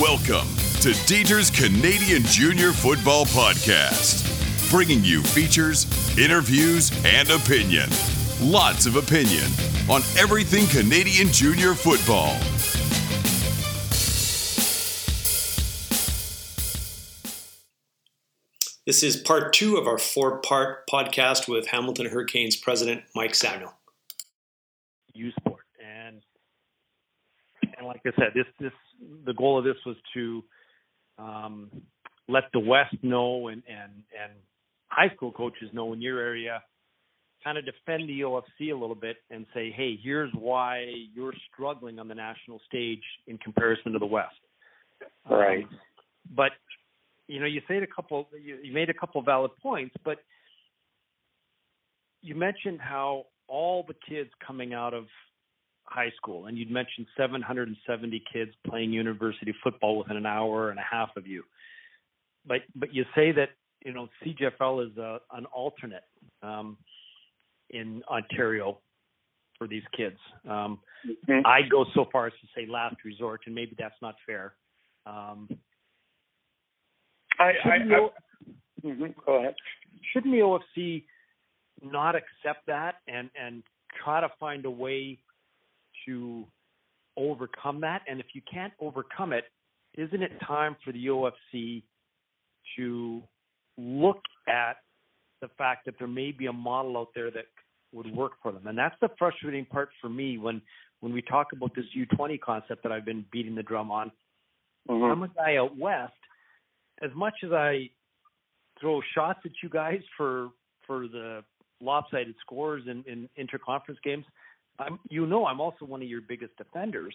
Welcome to Dieter's Canadian Junior Football Podcast, bringing you features, interviews, and opinion. Lots of opinion on everything Canadian Junior Football. This is part two of our four part podcast with Hamilton Hurricanes president Mike Samuel. U Sport. And and like I said, this this the goal of this was to um, let the West know and and and high school coaches know in your area, kind of defend the OFC a little bit and say, hey, here's why you're struggling on the national stage in comparison to the West. Right. Um, but you know, you said a couple, you, you made a couple valid points, but you mentioned how all the kids coming out of high school, and you'd mentioned 770 kids playing university football within an hour and a half of you. But but you say that you know CJFL is a, an alternate um, in Ontario for these kids. Um, mm-hmm. I go so far as to say last resort, and maybe that's not fair. Um, I, I, I mm-hmm, go ahead. Shouldn't the OFC not accept that and and try to find a way to overcome that? And if you can't overcome it, isn't it time for the OFC to look at the fact that there may be a model out there that would work for them? And that's the frustrating part for me when when we talk about this U20 concept that I've been beating the drum on. Mm-hmm. I'm a guy out west. As much as I throw shots at you guys for for the lopsided scores in, in interconference games, I'm, you know, I'm also one of your biggest defenders,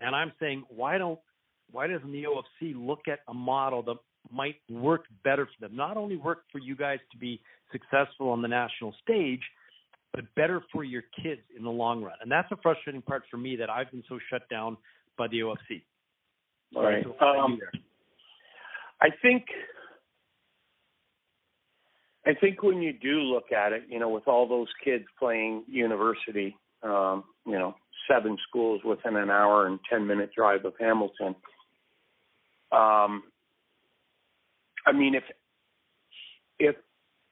and I'm saying why don't why doesn't the OFC look at a model that might work better for them? Not only work for you guys to be successful on the national stage, but better for your kids in the long run. And that's a frustrating part for me that I've been so shut down by the OFC. All right. So um, I think I think when you do look at it, you know, with all those kids playing university, um, you know, seven schools within an hour and 10 minute drive of Hamilton. Um, I mean, if, if,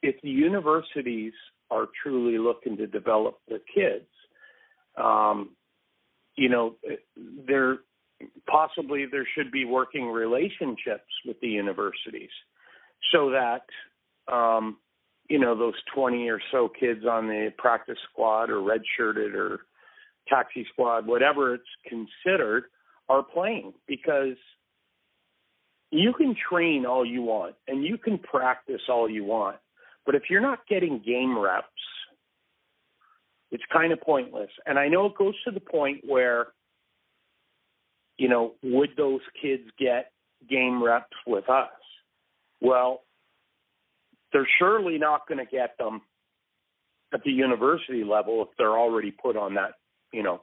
if the universities are truly looking to develop the kids, um, you know, there possibly there should be working relationships with the universities so that um, you know those 20 or so kids on the practice squad or redshirted or taxi squad whatever it's considered are playing because you can train all you want and you can practice all you want but if you're not getting game reps it's kind of pointless. And i know it goes to the point where you know would those kids get game reps with us? Well they're surely not going to get them at the university level if they're already put on that, you know,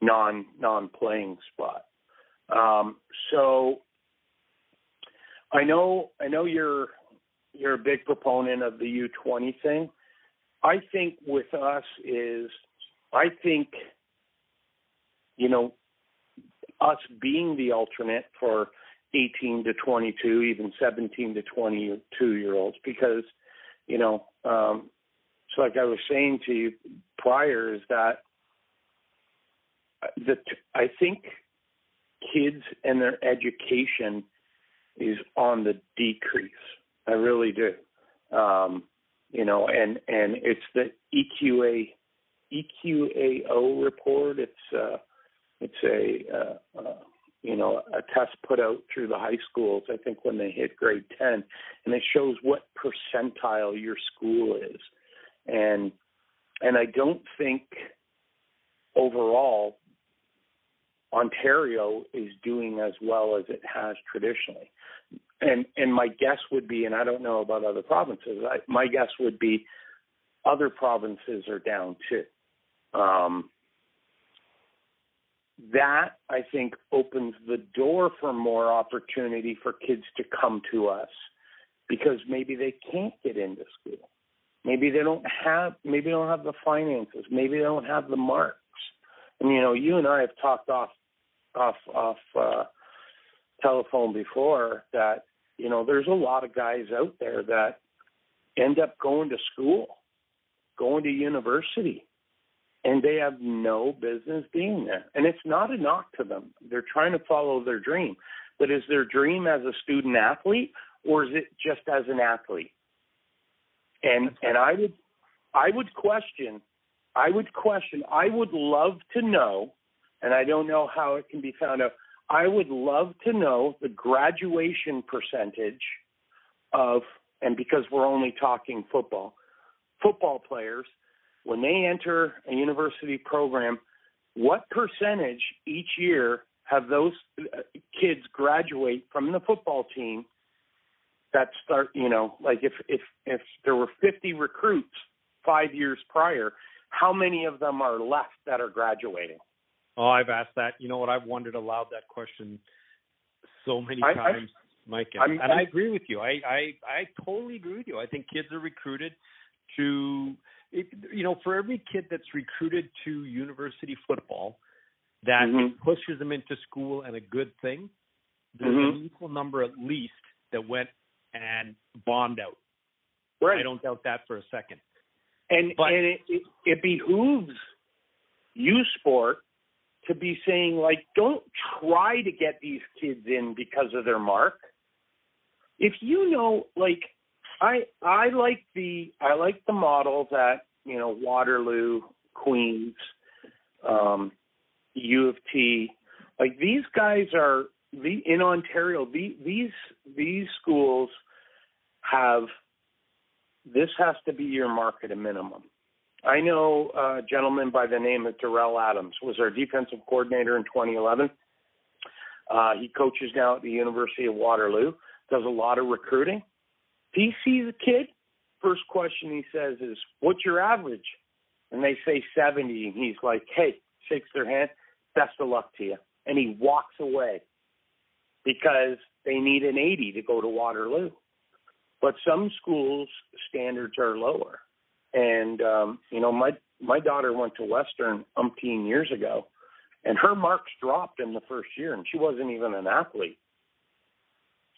non non playing spot. Um, so I know I know you're you're a big proponent of the U20 thing. I think with us is I think you know us being the alternate for 18 to 22, even 17 to 22 year olds, because, you know, um, so like I was saying to you prior, is that the I think kids and their education is on the decrease. I really do. Um, you know, and and it's the EQA EQAO report. It's uh, it's a uh, uh, you know, a test put out through the high schools, I think when they hit grade 10, and it shows what percentile your school is. And and I don't think overall Ontario is doing as well as it has traditionally. And and my guess would be, and I don't know about other provinces, I, my guess would be other provinces are down too. Um, that I think opens the door for more opportunity for kids to come to us because maybe they can't get into school. Maybe they don't have maybe they don't have the finances, maybe they don't have the marks. And you know, you and I have talked off off off uh telephone before that you know there's a lot of guys out there that end up going to school, going to university, and they have no business being there. And it's not a knock to them. They're trying to follow their dream. But is their dream as a student athlete or is it just as an athlete? And and I would I would question I would question I would love to know and I don't know how it can be found out. I would love to know the graduation percentage of and because we're only talking football, football players when they enter a university program, what percentage each year have those uh, kids graduate from the football team that start, you know, like if if if there were 50 recruits 5 years prior, how many of them are left that are graduating? Oh, I've asked that. You know what? I've wondered aloud that question so many I, times, I, Mike, and, I'm, and I agree with you. I, I I totally agree with you. I think kids are recruited to, it, you know, for every kid that's recruited to university football, that mm-hmm. pushes them into school and a good thing. There's mm-hmm. an equal number at least that went and bombed out. Right. I don't doubt that for a second. And but, and it, it, it behooves U Sport to be saying like, don't try to get these kids in because of their mark. If you know, like, I I like the I like the model that you know Waterloo, Queens, um, U of T, like these guys are the in Ontario. The, these these schools have this has to be your mark at a minimum. I know a gentleman by the name of Darrell Adams was our defensive coordinator in 2011. Uh, he coaches now at the University of Waterloo. Does a lot of recruiting. He sees a kid. First question he says is, "What's your average?" And they say 70, and he's like, "Hey," shakes their hand, "Best of luck to you." And he walks away because they need an 80 to go to Waterloo. But some schools standards are lower. And um, you know, my my daughter went to Western umpteen years ago, and her marks dropped in the first year, and she wasn't even an athlete.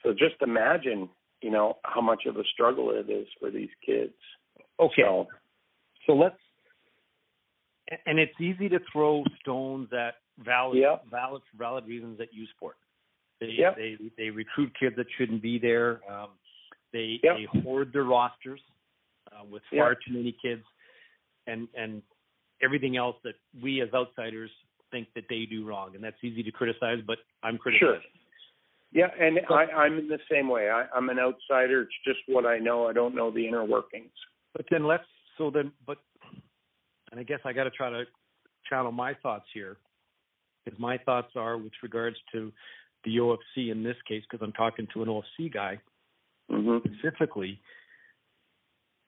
So just imagine, you know, how much of a struggle it is for these kids. Okay. So, so let's, and it's easy to throw stones at valid, yep. valid, valid reasons at U Sport. They yep. they they recruit kids that shouldn't be there. Um, they yep. they hoard their rosters uh, with far too many kids, and and everything else that we as outsiders think that they do wrong, and that's easy to criticize. But I'm criticizing. Sure. Yeah, and I, I'm in the same way. I, I'm an outsider. It's just what I know. I don't know the inner workings. But then let's so then but and I guess I got to try to channel my thoughts here because my thoughts are with regards to the OFC in this case, because I'm talking to an OFC guy mm-hmm. specifically,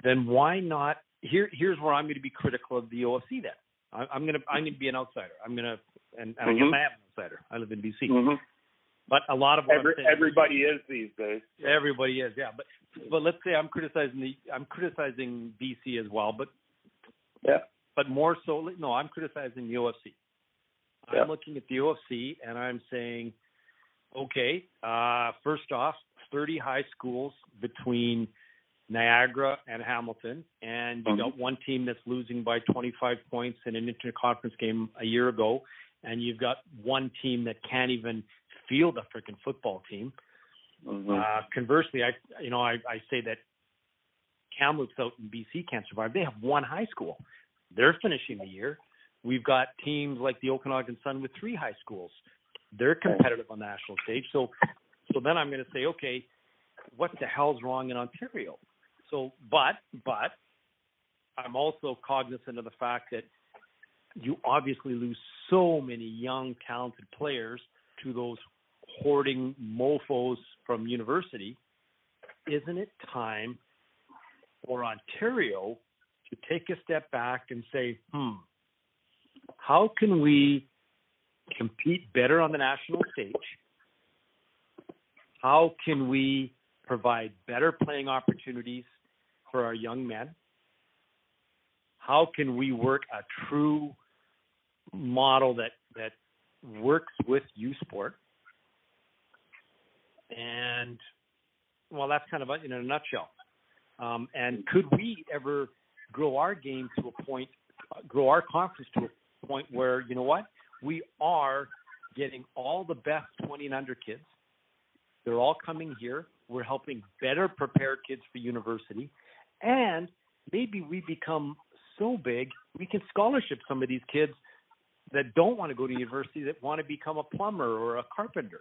then why not? Here, here's where I'm going to be critical of the OFC. Then I, I'm going to I'm going to be an outsider. I'm going to and, and mm-hmm. I guess I am an outsider. I live in BC. Mm-hmm. But a lot of Every, everybody is these days. Everybody is, yeah. But but let's say I'm criticizing the I'm criticizing BC as well, but yeah. But more so, no, I'm criticizing the OFC. Yeah. I'm looking at the OFC and I'm saying, okay, uh, first off, 30 high schools between Niagara and Hamilton, and you mm-hmm. got one team that's losing by 25 points in an interconference game a year ago, and you've got one team that can't even field a freaking football team. Mm-hmm. Uh, conversely, I you know I, I say that Kamloops out in BC can't survive. They have one high school. They're finishing the year. We've got teams like the Okanagan Sun with three high schools. They're competitive on the national stage. So, so then I'm going to say, okay, what the hell's wrong in Ontario? So, but, but I'm also cognizant of the fact that you obviously lose so many young, talented players to those hoarding mofos from university. Isn't it time for Ontario to take a step back and say, hmm, how can we compete better on the national stage? How can we provide better playing opportunities for our young men? How can we work a true model that that works with U Sport? And well, that's kind of in a nutshell. Um, and could we ever grow our game to a point, grow our conference to a point where you know what we are getting all the best 20 and under kids. They're all coming here. We're helping better prepare kids for university, and maybe we become so big we can scholarship some of these kids that don't want to go to university that want to become a plumber or a carpenter.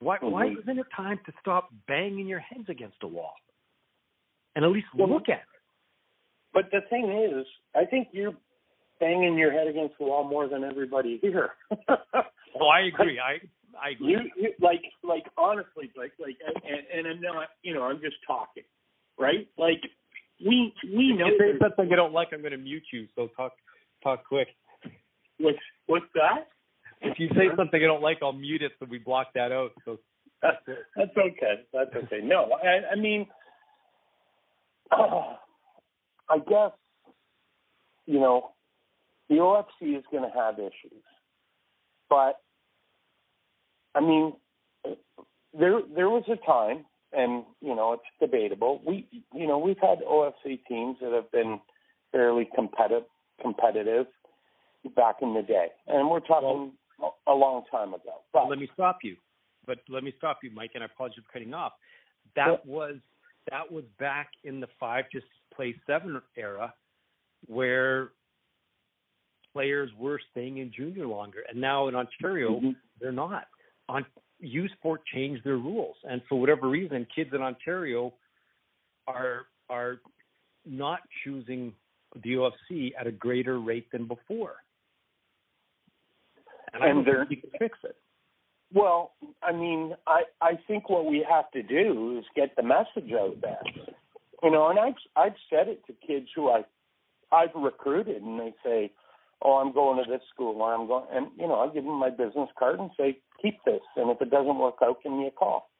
Why mm-hmm. why isn't it time to stop banging your heads against a wall and at least well, look at it? But the thing is, I think you're banging your head against the wall more than everybody here. oh, I agree. I I agree. You, you, like like honestly, like like and, and I'm not you know I'm just talking, right? Like we we know. If you say something I don't like, I'm going to mute you. So talk talk quick. What's what's that? If you say something I don't like, I'll mute it so we block that out. So that's that's okay. That's okay. No, I, I mean, uh, I guess you know the OFC is going to have issues, but I mean, there there was a time, and you know it's debatable. We you know we've had OFC teams that have been fairly competitive competitive back in the day, and we're talking a long time ago. But let me stop you. But let me stop you, Mike, and I apologize for cutting off. That was that was back in the five to play seven era, where players were staying in junior longer, and now in Ontario mm-hmm. they're not. On U Sport changed their rules, and for whatever reason, kids in Ontario are are not choosing the OFC at a greater rate than before. And, and they're you can fix it. Well, I mean, I I think what we have to do is get the message out there. You know, and I've I've said it to kids who I I've recruited, and they say, "Oh, I'm going to this school," or "I'm going," and you know, I give them my business card and say, "Keep this," and if it doesn't work out, give me a call.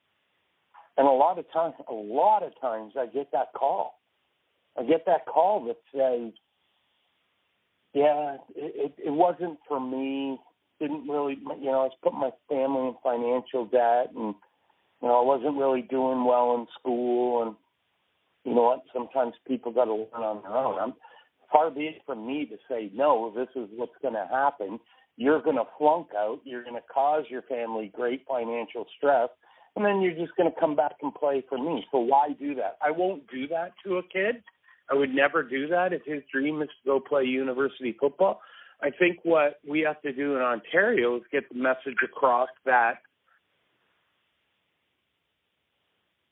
And a lot of times, a lot of times, I get that call. I get that call that says, "Yeah, it, it, it wasn't for me didn't really, you know, I was putting my family in financial debt, and you know, I wasn't really doing well in school, and you know what? Sometimes people got to learn on their own. I'm far be it from me to say no. This is what's going to happen. You're going to flunk out. You're going to cause your family great financial stress, and then you're just going to come back and play for me. So why do that? I won't do that to a kid. I would never do that if his dream is to go play university football. I think what we have to do in Ontario is get the message across that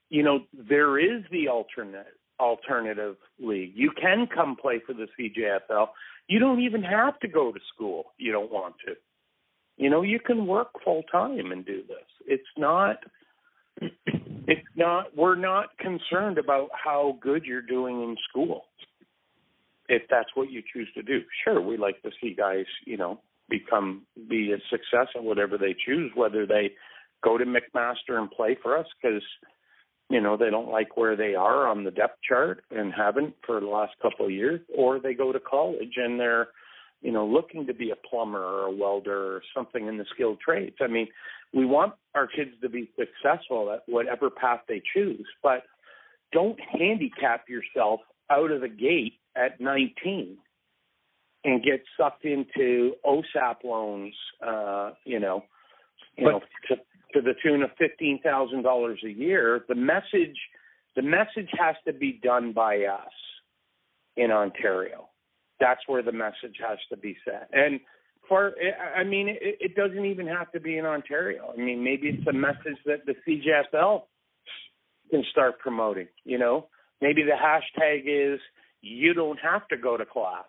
you know there is the alternate alternative league. You can come play for the CJFL. You don't even have to go to school. You don't want to. You know, you can work full time and do this. It's not it's not we're not concerned about how good you're doing in school if that's what you choose to do. Sure, we like to see guys, you know, become be a success in whatever they choose, whether they go to McMaster and play for us because you know they don't like where they are on the depth chart and haven't for the last couple of years, or they go to college and they're you know looking to be a plumber or a welder or something in the skilled trades. I mean, we want our kids to be successful at whatever path they choose, but don't handicap yourself out of the gate at 19 and get sucked into OSAP loans, uh, you know, you but, know, to, to the tune of fifteen thousand dollars a year. The message, the message has to be done by us in Ontario. That's where the message has to be set. And for, I mean, it, it doesn't even have to be in Ontario. I mean, maybe it's a message that the CJFL can start promoting. You know, maybe the hashtag is you don't have to go to class.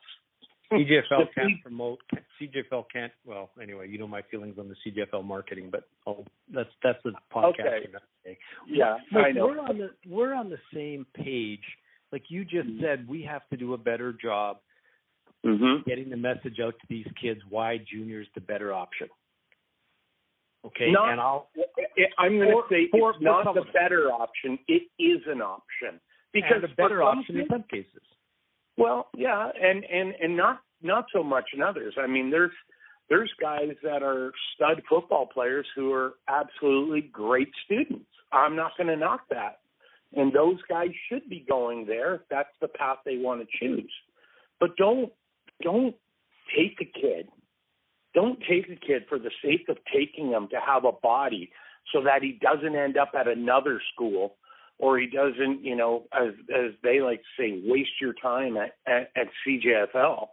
CJFL can't promote. CJFL can't. Well, anyway, you know my feelings on the CJFL marketing, but oh, that's that's a podcast. Okay. Yeah, I know. We're on the we're on the same page. Like you just mm-hmm. said, we have to do a better job mm-hmm. getting the message out to these kids why junior's the better option. Okay, not, and I'll. I'm going to say for, it's for not the better option. It is an option because and a better option in some cases. Well, yeah, and and and not not so much in others. I mean, there's there's guys that are stud football players who are absolutely great students. I'm not going to knock that. And those guys should be going there if that's the path they want to choose. But don't don't take a kid. Don't take a kid for the sake of taking him to have a body so that he doesn't end up at another school or he doesn't, you know, as as they like to say, waste your time at at, at CJFL.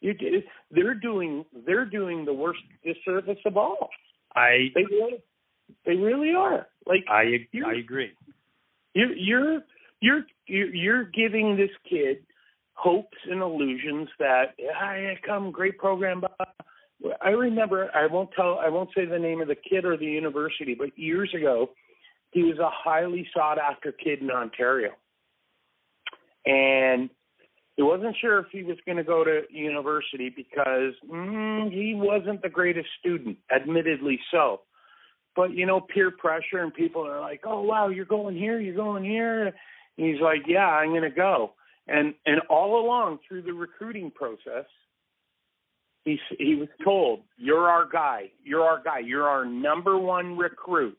You did. They're doing they're doing the worst disservice of all. I They really they really are. Like I I agree. you're you're you're you're giving this kid hopes and illusions that ah, I come great program. blah." I remember I won't tell I won't say the name of the kid or the university, but years ago he was a highly sought after kid in Ontario, and he wasn't sure if he was going to go to university because mm, he wasn't the greatest student, admittedly so. But you know peer pressure and people are like oh wow you're going here you're going here. And he's like yeah i'm going to go. And and all along through the recruiting process he he was told you're our guy you're our guy you're our number one recruit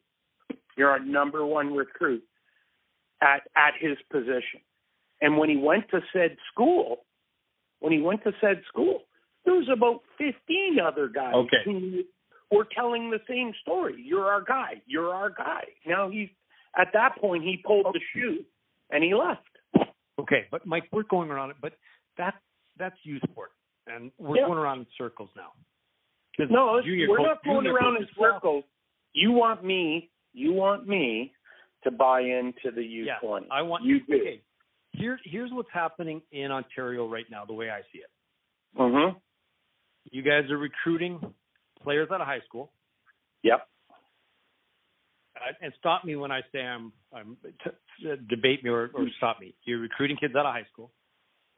you're our number one recruit at at his position and when he went to said school when he went to said school there was about 15 other guys Okay. who were telling the same story. You're our guy. You're our guy. Now he's at that point he pulled the shoe and he left. Okay, but Mike, we're going around it, but that that's U sport, and we're Yeah. going around in circles now. No, we're co- not going around in circles. You want me? You want me to buy into the U20. Yeah? I want you do. Okay, here here's what's happening in Ontario right now, the way I see it. Mm-hmm. You guys are recruiting players out of high school. Yep. Uh, and stop me when I say I'm, I'm t- t- debate me or, or stop me. You're recruiting kids out of high school.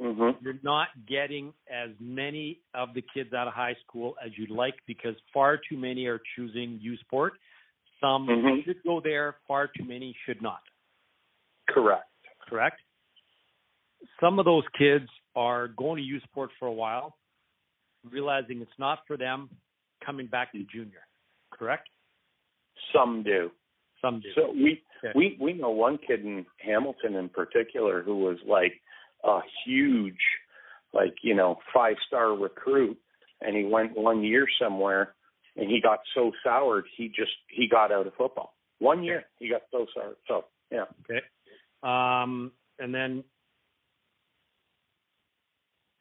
Mm-hmm. You're not getting as many of the kids out of high school as you'd like because far too many are choosing U Sport. Some Mhm. should go there, far too many should not. Correct. Correct? Some of those kids are going to U Sport for a while, realizing it's not for them, coming back to junior. Correct? Some do. Some do. So we Okay. we we know one kid in Hamilton in particular who was like a huge, like you know, five star recruit, and he went one year somewhere, and he got so soured he just he got out of football. One year he got so soured. So yeah. Okay. Um, and then,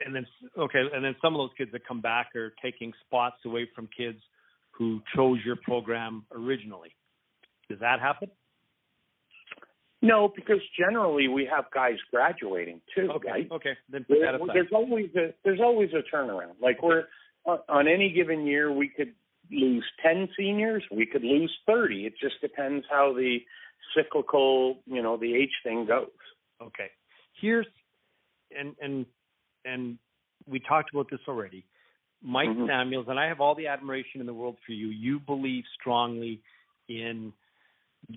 and then, okay, and then some of those kids that come back are taking spots away from kids who chose your program originally. Does that happen? No, because generally we have guys graduating too, Okay. right? Okay. Then put that aside. there's always a there's always a turnaround. Like we're on on any given year, we could lose ten seniors, we could lose thirty. It just depends how the cyclical, you know, the age thing goes. Okay. Here's and and and we talked about this already. Mike Mhm. Samuels and I have all the admiration in the world for you. You believe strongly in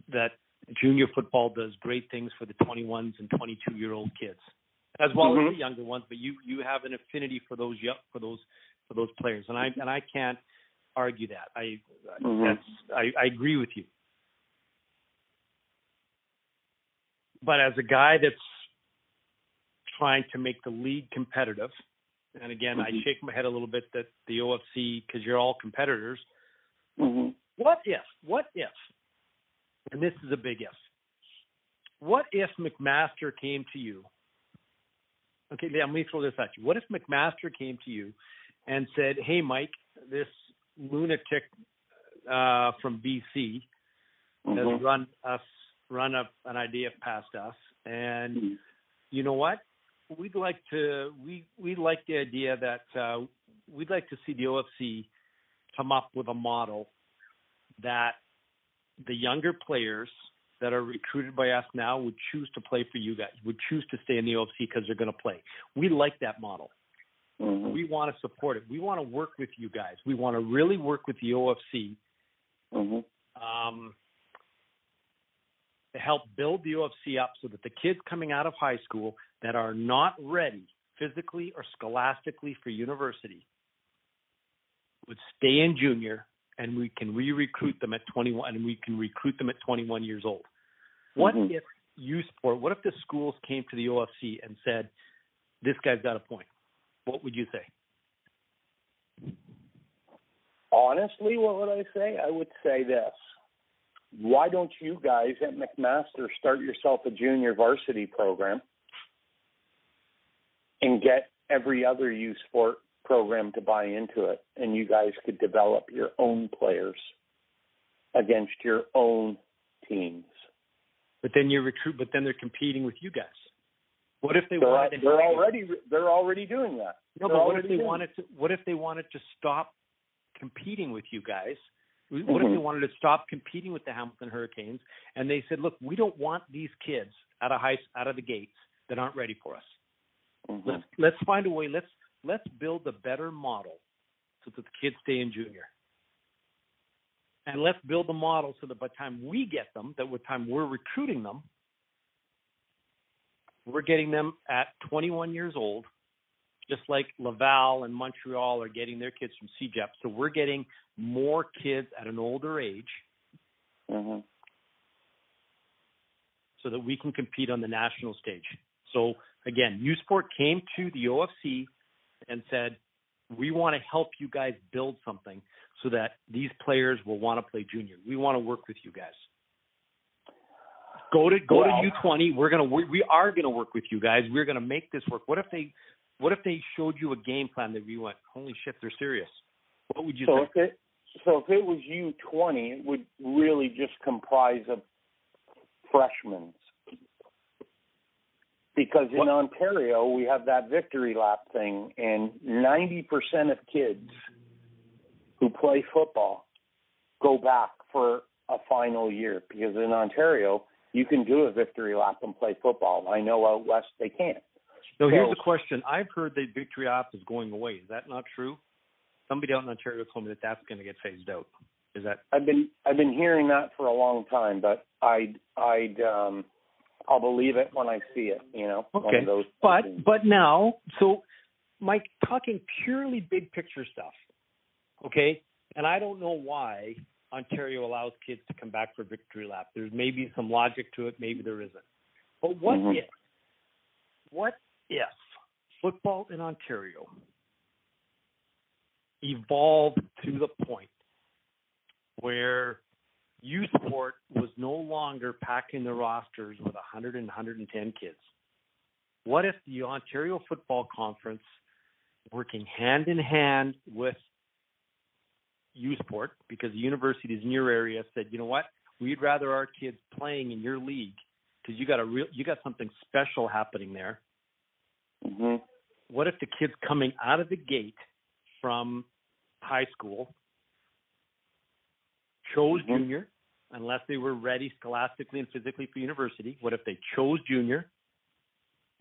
that junior football does great things for the 21s and 22 year old kids, as well Mhm. as the younger ones. But you you have an affinity for those young, for those for those players, and I and I can't argue that. I Mhm. that's I, I agree with you. But as a guy that's trying to make the league competitive, and again, I Mhm. shake my head a little bit that the OFC, because you're all competitors, Mm-hmm. what if, what if, and this is a big if, what if McMaster came to you? Okay, let me throw this at you. What if McMaster came to you and said, "Hey, Mike, this lunatic uh, from BC has Mm-hmm. run us run up an idea past us, and Mhm. you know what? We'd like to we we like the idea that uh, we'd like to see the OFC come up with a model that the younger players that are recruited by us now would choose to play for you guys, would choose to stay in the OFC because they're going to play. We like that model. Mhm. We want to support it. We want to work with you guys. We want to really work with the OFC Mhm. um, to help build the OFC up so that the kids coming out of high school that are not ready physically or scholastically for university would stay in junior and we can re-recruit them at 21 and we can recruit them at 21 years old. What Mhm. if U Sport, what if the schools came to the OFC and said, this guy's got a point? What would you say? Honestly, what would I say? I would say this. Why don't you guys at McMaster start yourself a junior varsity program and get every other U sport program to buy into it and you guys could develop your own players against your own teams. But then you recruit, but then they're competing with you guys. What if they They're, wanted? to- they're already they're already doing that. No, They're but what if they wanted to? What if they wanted to stop competing with you guys? What if Mhm. they wanted to stop competing with the Hamilton Hurricanes and they said, "Look, we don't want these kids out of high out of the gates that aren't ready for us. Mhm. Let's let's find a way. Let's let's build a better model so that the kids stay in junior, and let's build a model so that by the time we get them, that by the time we're recruiting them, we're getting them at 21 years old, just like Laval and Montreal are getting their kids from CEGEP. So we're getting more kids at an older age Mhm. so that we can compete on the national stage. So again, U Sport came to the OFC and said, "We want to help you guys build something so that these players will want to play junior. We want to work with you guys. Go to go Well- to U20. We're gonna we, we are gonna work with you guys. We're gonna make this work. What if they what if they showed you a game plan that we went, holy shit, they're serious? What would you So say? if it so if it was U twenty, it would really just comprise of freshmen. Because in What- Ontario we have that victory lap thing, and ninety percent of kids who play football go back for a final year. Because in Ontario you can do a victory lap and play football. I know out west they can't. So here's the question. I've heard that Victory Lap is going away. Is that not true? Somebody out in Ontario told me that that's going to get phased out. Is that I've been I've been hearing that for a long time, but I'd I'd um I'll believe it when I see it. You know, one Okay. of those but things. but now so Mike talking purely big picture stuff. Okay? And I don't know why Ontario allows kids to come back for victory lap. There's maybe some logic to it, maybe there isn't. But what Mhm. if what if football in Ontario evolved to the point where U Sport was no longer packing the rosters with 100 and 110 kids. What if the Ontario Football Conference, working hand in hand with U Sport, because the universities in your area said, you know what, we'd rather our kids playing in your league because you got a real, you got something special happening there. Mhm. What if the kids coming out of the gate from high school chose Mhm. junior unless they were ready scholastically and physically for university? What if they chose junior?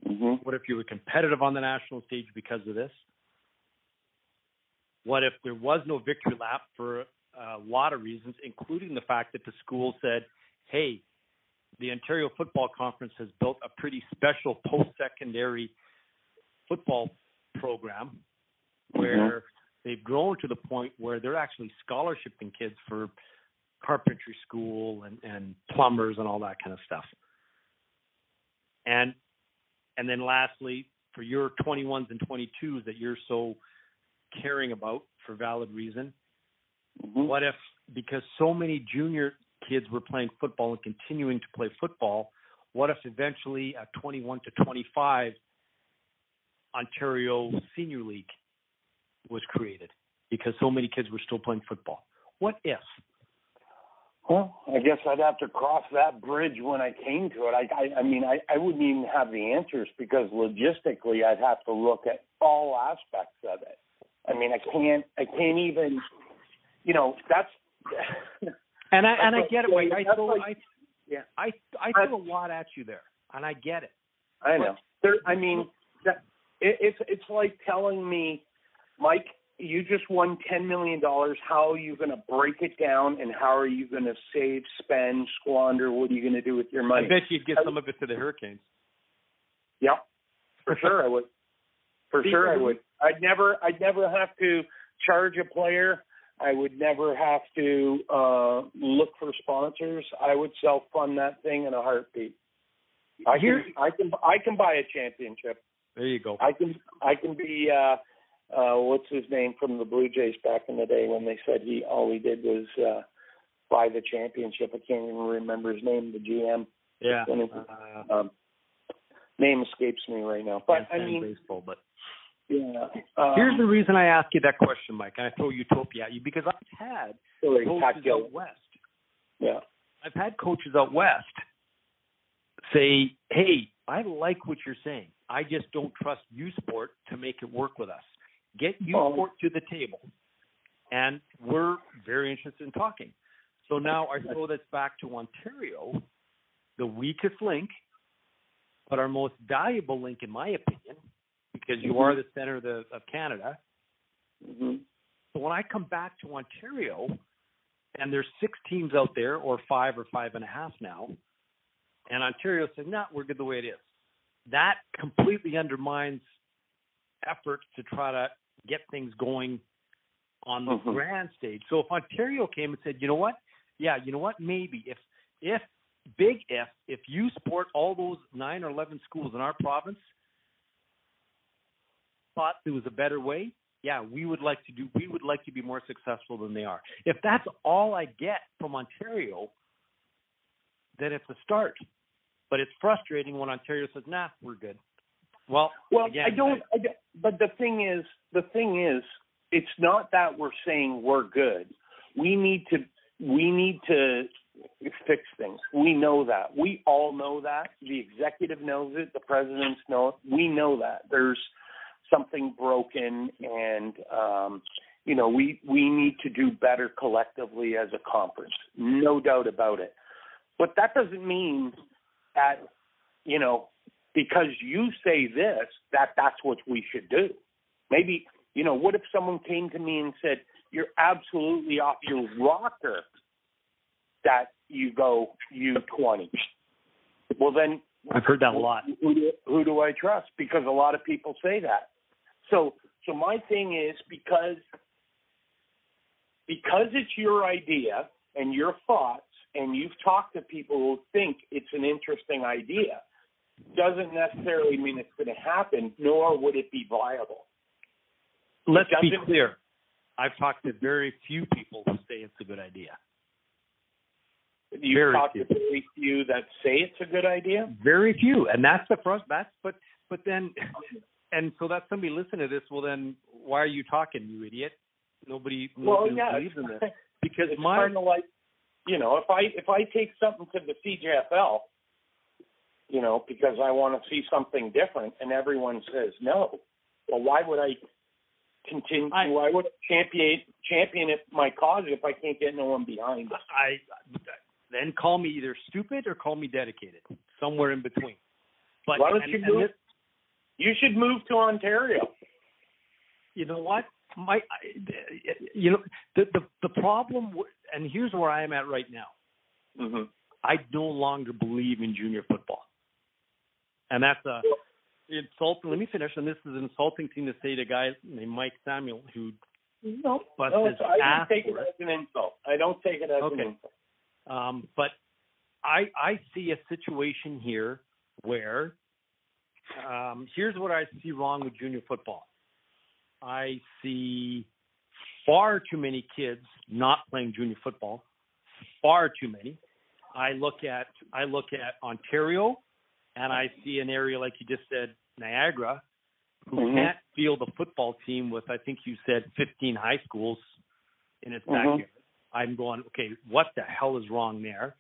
Mhm. What if you were competitive on the national stage because of this? What if there was no victory lap for uh, a lot of reasons, including the fact that the school said, hey, the Ontario Football Conference has built a pretty special post secondary football program where mm-hmm. they've grown to the point where they're actually scholarshiping kids for carpentry school and, and plumbers and all that kind of stuff. And and then lastly, for your 21s and 22s that you're so caring about for valid reason, Mhm. what if because so many junior kids were playing football and continuing to play football, what if eventually at 21 to 25 Ontario Senior League was created because so many kids were still playing football? What if? Well, I guess I'd have to cross that bridge when I came to it. I, I, I mean, I, I wouldn't even have the answers because logistically, I'd have to look at all aspects of it. I mean, I can't, I can't even, you know, that's. And I and I get it, like- Mike. I that's throw like- I yeah. I I throw a lot at you there, and I get it. I know. There, I mean, that it, it's it's like telling me, Mike, you just won ten million dollars. How are you going to break it down, and how are you going to save, spend, squander? What are you going to do with your money? I bet you'd give some of it to the Hurricanes. Yep, for sure I would. For sure I would. I'd never, I'd never have to charge a player. I would never have to uh, look for sponsors. I would self fund that thing in a heartbeat. I can I can I can buy a championship. There you go. I can I can be uh uh what's his name from the Blue Jays back in the day when they said he all he did was uh buy the championship. I can't even remember his name, the GM. Yeah. It- Uh, Um name escapes me right now. But I mean baseball, but yeah. Um, here's the reason I ask you that question, Mike, and I throw Utopia at you because I've had sorry, coaches out west. Yeah. I've had coaches out west say, "Hey, I like what you're saying. I just don't trust U Sport to make it work with us. Get U Oh. Sport to the table." And we're very interested in talking. So now I throw this back to Ontario, the weakest link, but our most valuable link, in my opinion, because you are the center of, the, of Canada. hmm So when I come back to Ontario, and there's six teams out there, or five or five and a half now, and Ontario says, "No, we're good the way it is." That completely undermines efforts to try to get things going on the Mhm. grand stage. So if Ontario came and said, "You know what? Yeah, you know what? Maybe if if big if if U Sport all those nine or eleven schools in our province thought there was a better way, yeah, we would like to do we would like to be more successful than they are. If that's all I get from Ontario, then it's a start. But it's frustrating when Ontario says, "Nah, we're good." Well, Well, again, I don't. I, don't- but the thing is, the thing is, it's not that we're saying we're good. We need to. We need to fix things. We know that. We all know that. The executive knows it. The presidents know it. We know that. There's something broken, and um, you know, we we need to do better collectively as a conference. No doubt about it. But that doesn't mean that you know because you say this that that's what we should do. Maybe you know what if someone came to me and said you're absolutely off your rocker that you go U twenty. Well then I've heard that a lot. who do, who do I trust? Because a lot of people say that. So so my thing is because because it's your idea and your thoughts and you've talked to people who think it's an interesting idea doesn't necessarily mean it's going to happen nor would it be viable. Let's be clear. I've talked to very few people who say it's a good idea. You've Very talked few. to very few that say it's a good idea. Very few, and that's the first. That's but but then, and so that's somebody listening to this. Well, then why are you talking, you idiot? Nobody, Well, nobody yeah, believes in this because it's my kind of like, you know, if I if I take something to the CJFL, you know, because I want to see something different, and everyone says no, well, why would I continue? I- why would I champion champion it my cause if I can't get no one behind it? I then call me either stupid or call me dedicated, somewhere in between. But Why don't and- you and move? You should move to Ontario. you know what my I- you know the the the problem and here's where i am at right now Mm-hmm. i no longer believe in junior football and that's a insulting let me finish and this is an insulting thing to say to a guy named mike samuel who No, But no, his I ass don't take it it. as an insult. I don't take it as Okay. an insult. um but i i see a situation here where um here's what i see wrong with junior football i see far too many kids not playing junior football far too many i look at i look at ontario and i see an area like you just said niagara who Mhm. can't field a football team with i think you said 15 high schools in its Mhm. backyard i'm going okay what the hell is wrong there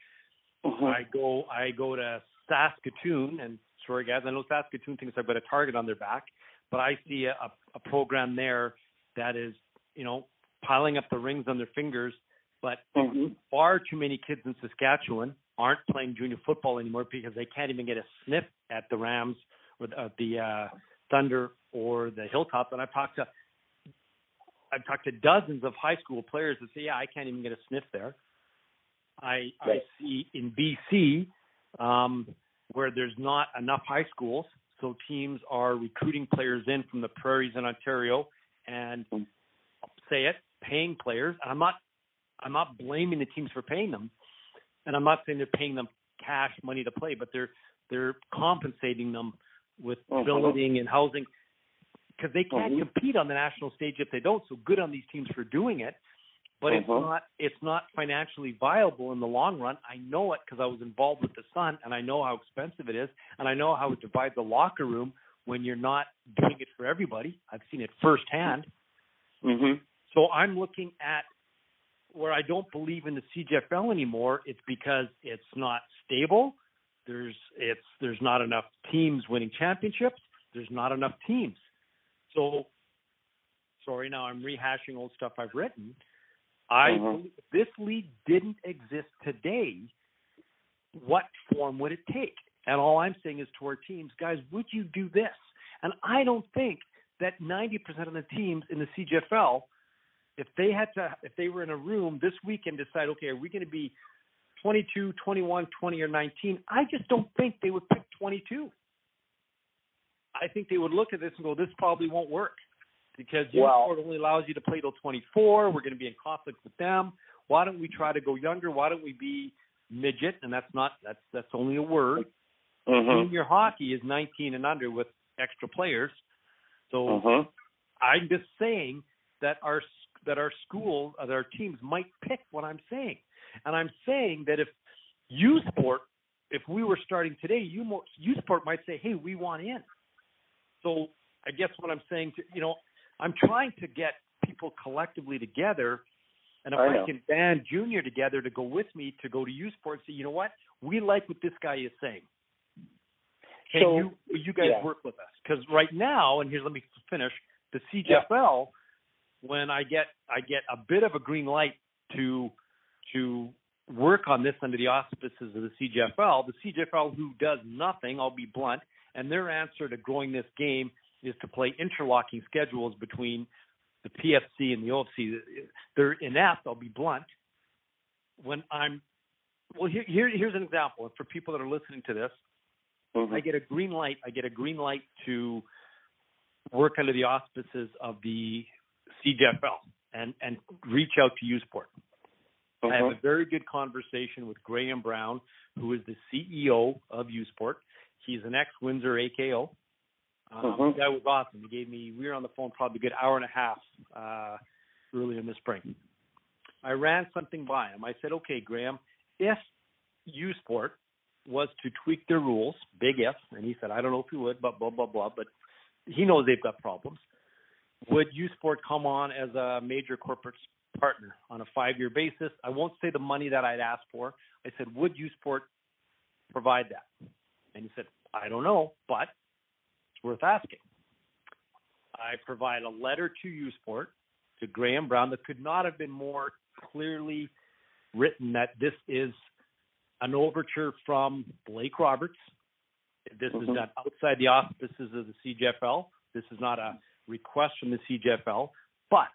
Mhm. I go I go to Saskatoon and sorry guys, I know Saskatoon thinks I've got a target on their back, but I see a, a program there that is, you know, piling up the rings on their fingers, but Mhm. far too many kids in Saskatchewan aren't playing junior football anymore because they can't even get a sniff at the Rams or the, at the uh, Thunder or the Hilltops. And I've talked to I've talked to dozens of high school players that say, yeah, I can't even get a sniff there. I I see in BC um, where there's not enough high schools, so teams are recruiting players in from the prairies in Ontario, and I'll say it, paying players, and I'm not I'm not blaming the teams for paying them, and I'm not saying they're paying them cash money to play, but they're they're compensating them with Mhm. building and housing because they can't Mhm. compete on the national stage if they don't. So good on these teams for doing it, but it's Mhm. not it's not financially viable in the long run. I know it because I was involved with the Sun, and I know how expensive it is, and I know how it divides the locker room when you're not doing it for everybody. I've seen it firsthand. Mhm. So I'm looking at where I don't believe in the CJFL anymore. It's because it's not stable. There's it's there's not enough teams winning championships. There's not enough teams. So sorry, now I'm rehashing old stuff I've written. I Mhm. believe if this league didn't exist today, what form would it take? And all I'm saying is to our teams, guys, would you do this? And I don't think that 90% of the teams in the CJFL, if they had to, if they were in a room this week and decide, okay, are we going to be 22, 21, 20, or 19? I just don't think they would pick 22. I think they would look at this and go, this probably won't work because youth Well- sport only allows you to play till 24. We're going to be in conflict with them. Why don't we try to go younger? Why don't we be midget? And that's not that's that's only a word. Mhm. Junior hockey is 19 and under with extra players. So Mhm. I'm just saying that our that our schools, that our teams might pick what I'm saying, and I'm saying that if U Sport, if we were starting today, U Sport might say, "Hey, we want in." So I guess what I'm saying, to, you know, I'm trying to get people collectively together, and if I I, can band Junior together to go with me to go to U Sport and say, you know what, we like what this guy is saying. Can So, you you guys yeah. work with us? Because right now, and here's let me finish the CJFL. When I get I get a bit of a green light to to work on this under the auspices of the CJFL, the CJFL who does nothing, I'll be blunt, and their answer to growing this game is to play interlocking schedules between the PFC and the OFC. They're inept. I'll be blunt. When I'm well, here, here here's an example. For people that are listening to this, Mhm. I get a green light. I get a green light to work under the auspices of the CJFL and and reach out to U Sport. I have a Mhm. very good conversation with Graham Brown, who is the CEO of U Sport. He's an ex Windsor AKO. Um, Mhm. That was awesome. He gave me. We were on the phone probably a good hour and a half uh, earlier in the spring. I ran something by him. I said, "Okay, Graham, if U Sport was to tweak their rules, big if," and he said, "I don't know if he would, but blah blah blah." But he knows they've got problems. Would U Sport come on as a major corporate partner on a five-year basis? I won't say the money that I'd asked for. I said, "Would U Sport provide that?" And he said, "I don't know, but worth asking." I provide a letter to U Sport to Graham Brown that could not have been more clearly written that this is an overture from Blake Roberts. This is Mhm. done outside the auspices of the CJFL. This is not a request from the CJFL. But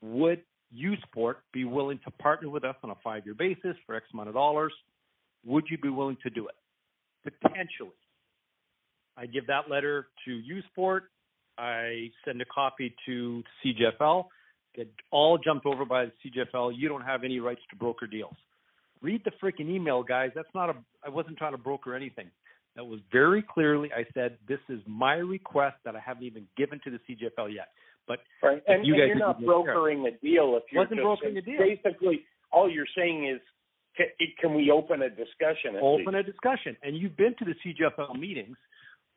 would U Sport be willing to partner with us on a five-year basis for X amount of dollars? Would you be willing to do it? Potentially. I give that letter to U Sport. I send a copy to CJFL. Get all jumped over by the CJFL. You don't have any rights to broker deals. Read the freaking email, guys. That's not a. I wasn't trying to broker anything. That was very clearly. I said this is my request that I haven't even given to the CJFL yet. But Right. And, you and guys you're not didn't care. brokering a deal if you're Wasn't brokering a deal. basically all you're saying is can, can we open a discussion open least? a discussion. And you've been to the CJFL meetings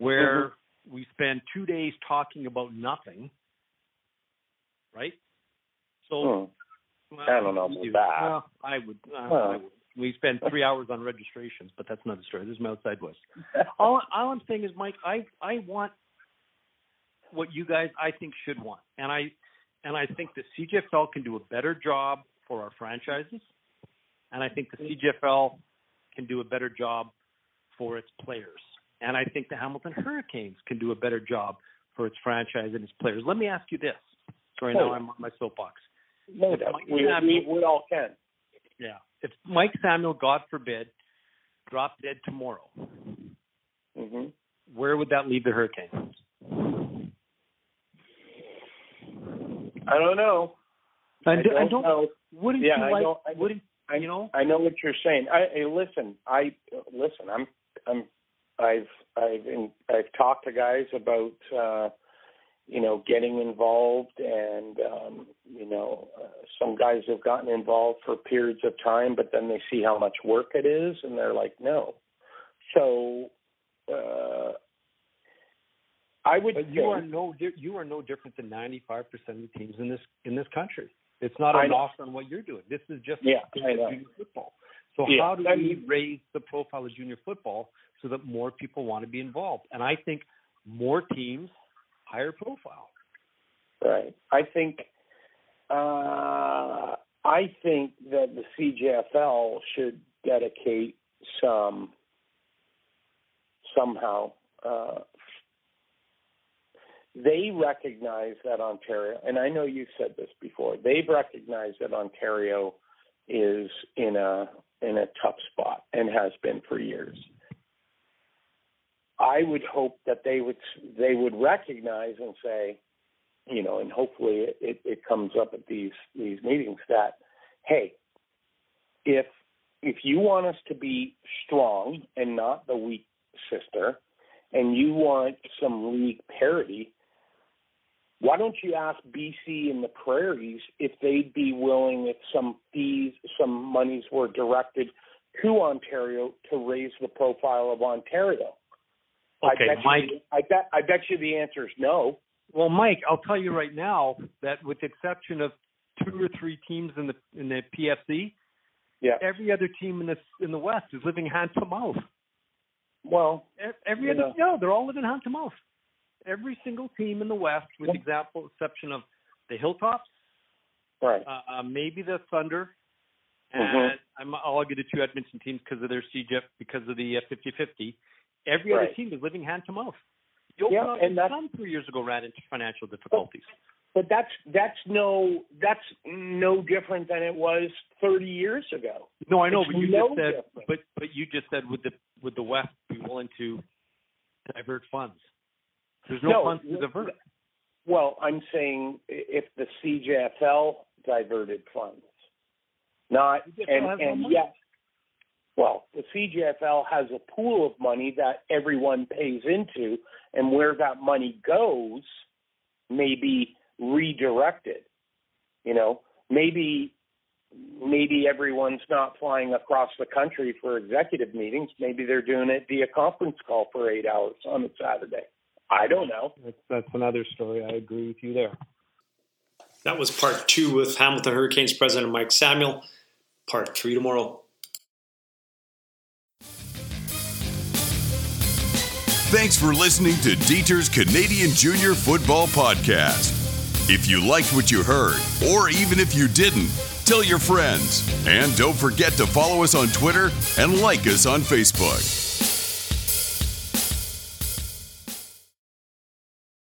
where Mm-hmm. we spend two days talking about nothing, right? So Hmm. well, I don't know about do. that. Well, I would. Uh, Well. I would. We spend three hours on registrations, but that's another story. This is my outside voice. all, all I'm saying is, Mike, I I want what you guys I think should want, and I and I think the CJFL can do a better job for our franchises, and I think the CJFL can do a better job for its players, and I think the Hamilton Hurricanes can do a better job for its franchise and its players. Let me ask you this. Sorry, now I'm on my soapbox. no doubt. Mike We, we, we all can. Yeah. If Mike Samuel, God forbid, dropped dead tomorrow, hmm where would that leave the Hurricanes? I don't know. I don't, don't know. wouldn't Yeah, you I like? don't- I- wouldn't I you know? I know what you're saying. I hey, listen. I listen. I'm I'm I've I've in, I've talked to guys about uh, you know getting involved, and um, you know uh, some guys have gotten involved for periods of time, but then they see how much work it is, and they're like, no. So uh, I would But you are no di- you are no different than 95% of the teams in this in this country. It's not a I know. knock on what you're doing. This is just Yeah, this I is know. junior football. So Yeah, how do we raise the profile of junior football so that more people want to be involved? And I think more teams higher profile. Right. I think uh, I think that the CJFL should dedicate some somehow. Uh, they recognize that Ontario, and I know you've said this before. They recognize that Ontario is in a in a tough spot and has been for years. I would hope that they would they would recognize and say, you know, and hopefully it, it, comes up at these these meetings that, hey, if if you want us to be strong and not the weak sister, and you want some league parity, why don't you ask BC and the Prairies if they'd be willing, if some fees, some monies were directed to Ontario to raise the profile of Ontario? Okay, I bet Mike. You, I bet I bet you the answer is no. Well, Mike, I'll tell you right now that with the exception of two or three teams in the in the PFC, Yeah. every other team in the in the West is living hand to mouth. Well, Every other know. no, they're all living hand to mouth. Every single team in the West, with Yeah. the example exception of the Hilltops, right. uh, uh, maybe the Thunder, Mhm. and I'm, I'll argue the two Edmonton teams because of their CJF, because of the uh, 50-50. Every other team is living hand to mouth. Yeah, and Sun three years ago ran into financial difficulties. But that's that's no that's no different than it was 30 years ago. No, I know, It's but you no just said, different. but but you just said would the would the West be willing to divert funds? There's no, No, funds to divert. Well, I'm saying if the CJFL diverted funds, not and and yes, well, the CJFL has a pool of money that everyone pays into, and where that money goes may be redirected. You know, maybe maybe everyone's not flying across the country for executive meetings. Maybe they're doing it via conference call for eight hours on a Saturday. I don't know. That's, that's another story. I agree with you there. That was part two with Hamilton Hurricanes president Mike Samuel. Part three tomorrow. Thanks for listening to Dieter's Canadian Junior Football Podcast. If you liked what you heard, or even if you didn't, tell your friends. And don't forget to follow us on Twitter and like us on Facebook.